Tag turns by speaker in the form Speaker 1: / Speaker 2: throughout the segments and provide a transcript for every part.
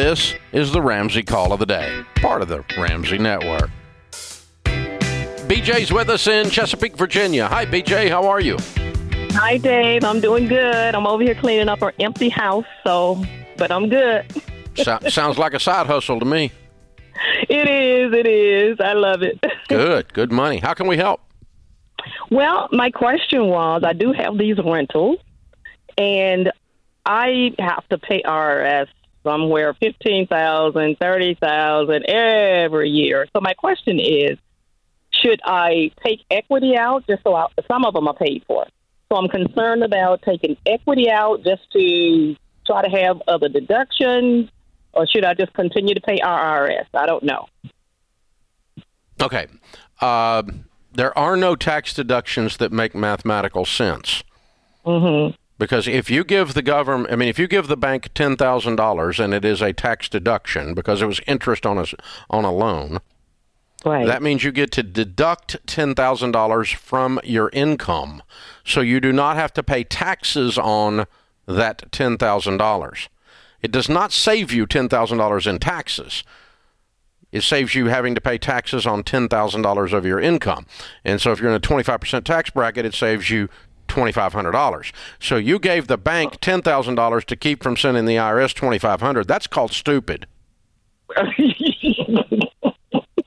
Speaker 1: This is the Ramsey Call of the Day, part of the Ramsey Network. BJ's with us in Chesapeake, Virginia. Hi, BJ. How are you?
Speaker 2: Hi, Dave. I'm doing good. I'm over here cleaning up our empty house, so, but I'm good.
Speaker 1: So, sounds like a side hustle to me.
Speaker 2: It is. It is. I love it.
Speaker 1: Good. Good money. How can we help?
Speaker 2: Well, my question was I do have these rentals, and I have to pay IRS somewhere fifteen thousand, thirty thousand every year. So my question is, should I take equity out just so I, some of them are paid for? So I'm concerned about taking equity out just to try to have other deductions, or should I just continue to pay IRS? I don't know.
Speaker 1: Okay. Uh, there are no tax deductions that make mathematical sense.
Speaker 2: Mm-hmm.
Speaker 1: Because if you give the government, I mean, if you give the bank ten thousand dollars and it is a tax deduction because it was interest on a on a loan,
Speaker 2: Right.
Speaker 1: that means you get to deduct ten thousand dollars from your income, so you do not have to pay taxes on that ten thousand dollars. It does not save you ten thousand dollars in taxes. It saves you having to pay taxes on ten thousand dollars of your income, and so if you're in a twenty-five percent tax bracket, it saves you twenty-five hundred dollars. So you gave the bank ten thousand dollars to keep from sending the IRS twenty-five hundred. That's called stupid.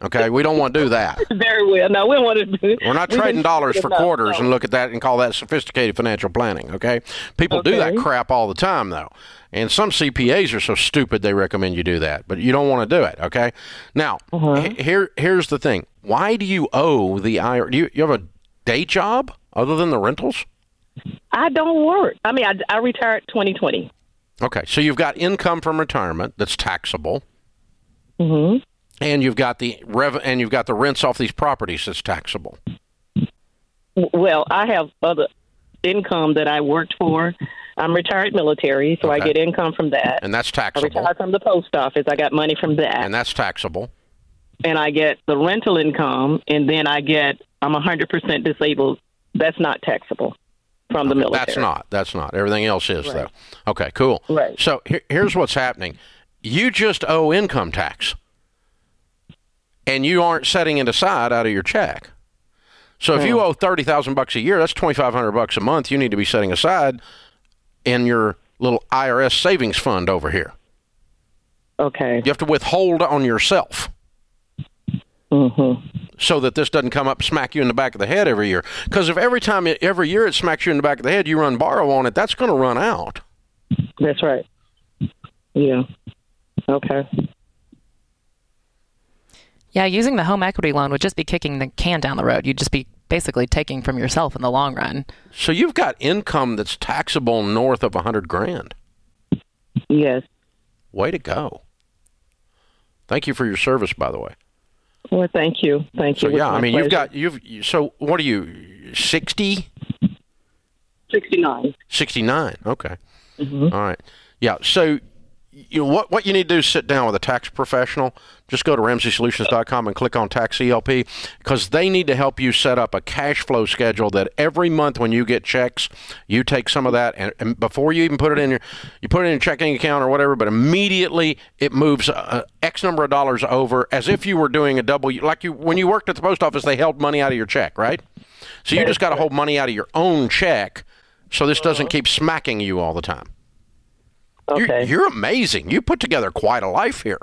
Speaker 1: Okay, we don't want to do that.
Speaker 2: Very well. No, we want to do.
Speaker 1: We're not trading dollars for quarters and look at that and call that sophisticated financial planning. Okay, people do that crap all the time though, and some CPAs are so stupid they recommend you do that, but you don't want to do it. Okay, now
Speaker 2: Uh-huh.
Speaker 1: he- here here's the thing: why do you owe the IRS? Do you, you have a day job other than the rentals?
Speaker 2: I don't work. I mean, I, I retired 2020.
Speaker 1: Okay, so you've got income from retirement that's taxable,
Speaker 2: Mm-hmm.
Speaker 1: and you've got the rev and you've got the rents off these properties that's taxable.
Speaker 2: Well, I have other income that I worked for. I'm retired military, so I get income from that.
Speaker 1: And that's taxable.
Speaker 2: I retired from the post office. I got money from that.
Speaker 1: And that's taxable.
Speaker 2: and I get the rental income, and then I get I'm 100% disabled. That's not taxable from the military.
Speaker 1: That's not. That's not. Everything else is
Speaker 2: Right.
Speaker 1: though. Okay, cool.
Speaker 2: Right.
Speaker 1: So here, here's what's happening. You just owe income tax, and you aren't setting it aside out of your check. So if you owe thirty thousand bucks a year, that's twenty five hundred bucks a month. You need to be setting aside in your little IRS savings fund over here.
Speaker 2: Okay.
Speaker 1: You have to withhold on yourself
Speaker 2: Mm-hmm.
Speaker 1: So that this doesn't come up smack you in the back of the head every year. Because if every time, it, every year it smacks you in the back of the head, you run borrow on it, that's going to run out.
Speaker 2: That's right. Yeah. Okay.
Speaker 3: Yeah, using the home equity loan would just be kicking the can down the road. You'd just be basically taking from yourself in the long run.
Speaker 1: So you've got income that's taxable north of a hundred grand.
Speaker 2: Yes.
Speaker 1: Way to go! Thank you for your service, by the way.
Speaker 2: Well, thank you. Thank you. Was
Speaker 1: yeah, I mean you've got you've so what are you 60?
Speaker 2: 69.
Speaker 1: 69. Okay.
Speaker 2: Mhm.
Speaker 1: All right. Yeah. So you know what what you need to do is sit down with a tax professional. Just go to RamseySolutions.com and click on Tax ELP because they need to help you set up a cash flow schedule that every month when you get checks, you take some of that and, and before you even put it in your you put it in your checking account or whatever, but immediately it moves uh, X number of dollars over as if you were doing a double like you when you worked at the post office they held money out of your check, right? So you just got to hold money out of your own check so this doesn't keep smacking you all the time. You're,
Speaker 2: Okay.
Speaker 1: you're amazing. You put together quite a life here.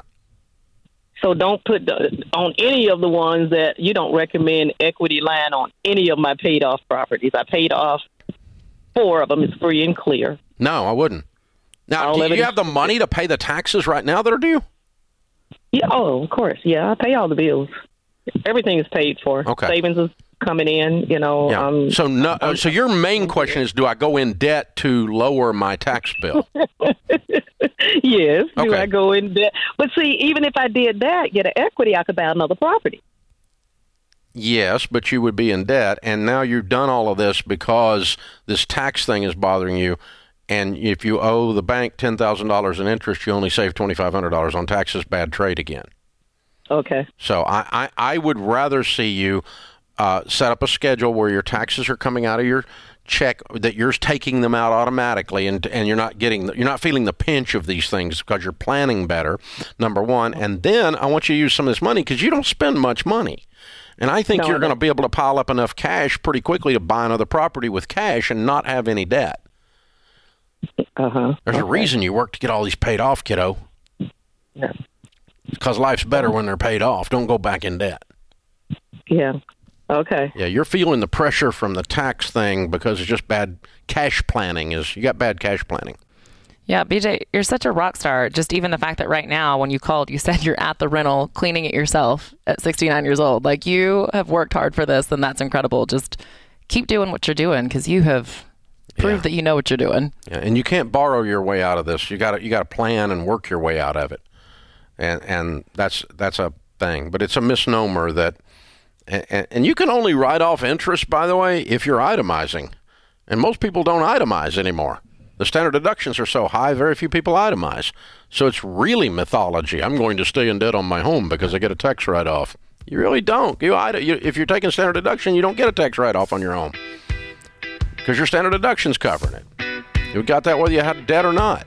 Speaker 2: So don't put the, on any of the ones that you don't recommend equity line on any of my paid off properties. I paid off four of them. It's free and clear.
Speaker 1: No, I wouldn't. Now, do you
Speaker 2: evidence-
Speaker 1: have the money to pay the taxes right now that are due?
Speaker 2: Yeah. Oh, of course. Yeah. I pay all the bills. Everything is paid for.
Speaker 1: Okay.
Speaker 2: Savings is coming in. You know.
Speaker 1: Yeah.
Speaker 2: Um,
Speaker 1: so no. uh, so your main question is, do I go in debt to lower my tax bill?
Speaker 2: yes.
Speaker 1: Okay.
Speaker 2: Do I go in debt? But see, even if I did that, get an equity, I could buy another property.
Speaker 1: yes, but you would be in debt, and now you've done all of this because this tax thing is bothering you. And if you owe the bank ten thousand dollars in interest, you only save twenty five hundred dollars on taxes. Bad trade again.
Speaker 2: Okay.
Speaker 1: So I, I, I would rather see you uh, set up a schedule where your taxes are coming out of your check that you're taking them out automatically and and you're not getting you're not feeling the pinch of these things because you're planning better number 1 and then I want you to use some of this money cuz you don't spend much money. And I think
Speaker 2: No,
Speaker 1: you're going to be able to pile up enough cash pretty quickly to buy another property with cash and not have any debt.
Speaker 2: Uh-huh.
Speaker 1: there's a reason you work to get all these paid off kiddo.
Speaker 2: Yeah.
Speaker 1: because life's better when they're paid off. Don't go back in debt.
Speaker 2: Yeah. Okay.
Speaker 1: Yeah, you're feeling the pressure from the tax thing because it's just bad cash planning. Is you got bad cash planning?
Speaker 3: Yeah, BJ, you're such a rock star. Just even the fact that right now, when you called, you said you're at the rental cleaning it yourself at 69 years old. Like you have worked hard for this, and that's incredible. Just keep doing what you're doing because you have proved
Speaker 1: Yeah.
Speaker 3: that you know what you're doing.
Speaker 1: Yeah, and you can't borrow your way out of this. You got to you got to plan and work your way out of it, and and that's that's a thing. But it's a misnomer that, and, and you can only write off interest, by the way, if you're itemizing, and most people don't itemize anymore. The standard deductions are so high, very few people itemize. So it's really mythology. I'm going to stay in debt on my home because I get a tax write-off. You really don't. You, if you're taking standard deduction, you don't get a tax write-off on your home because your standard deduction's covering it. You got that whether you had debt or not.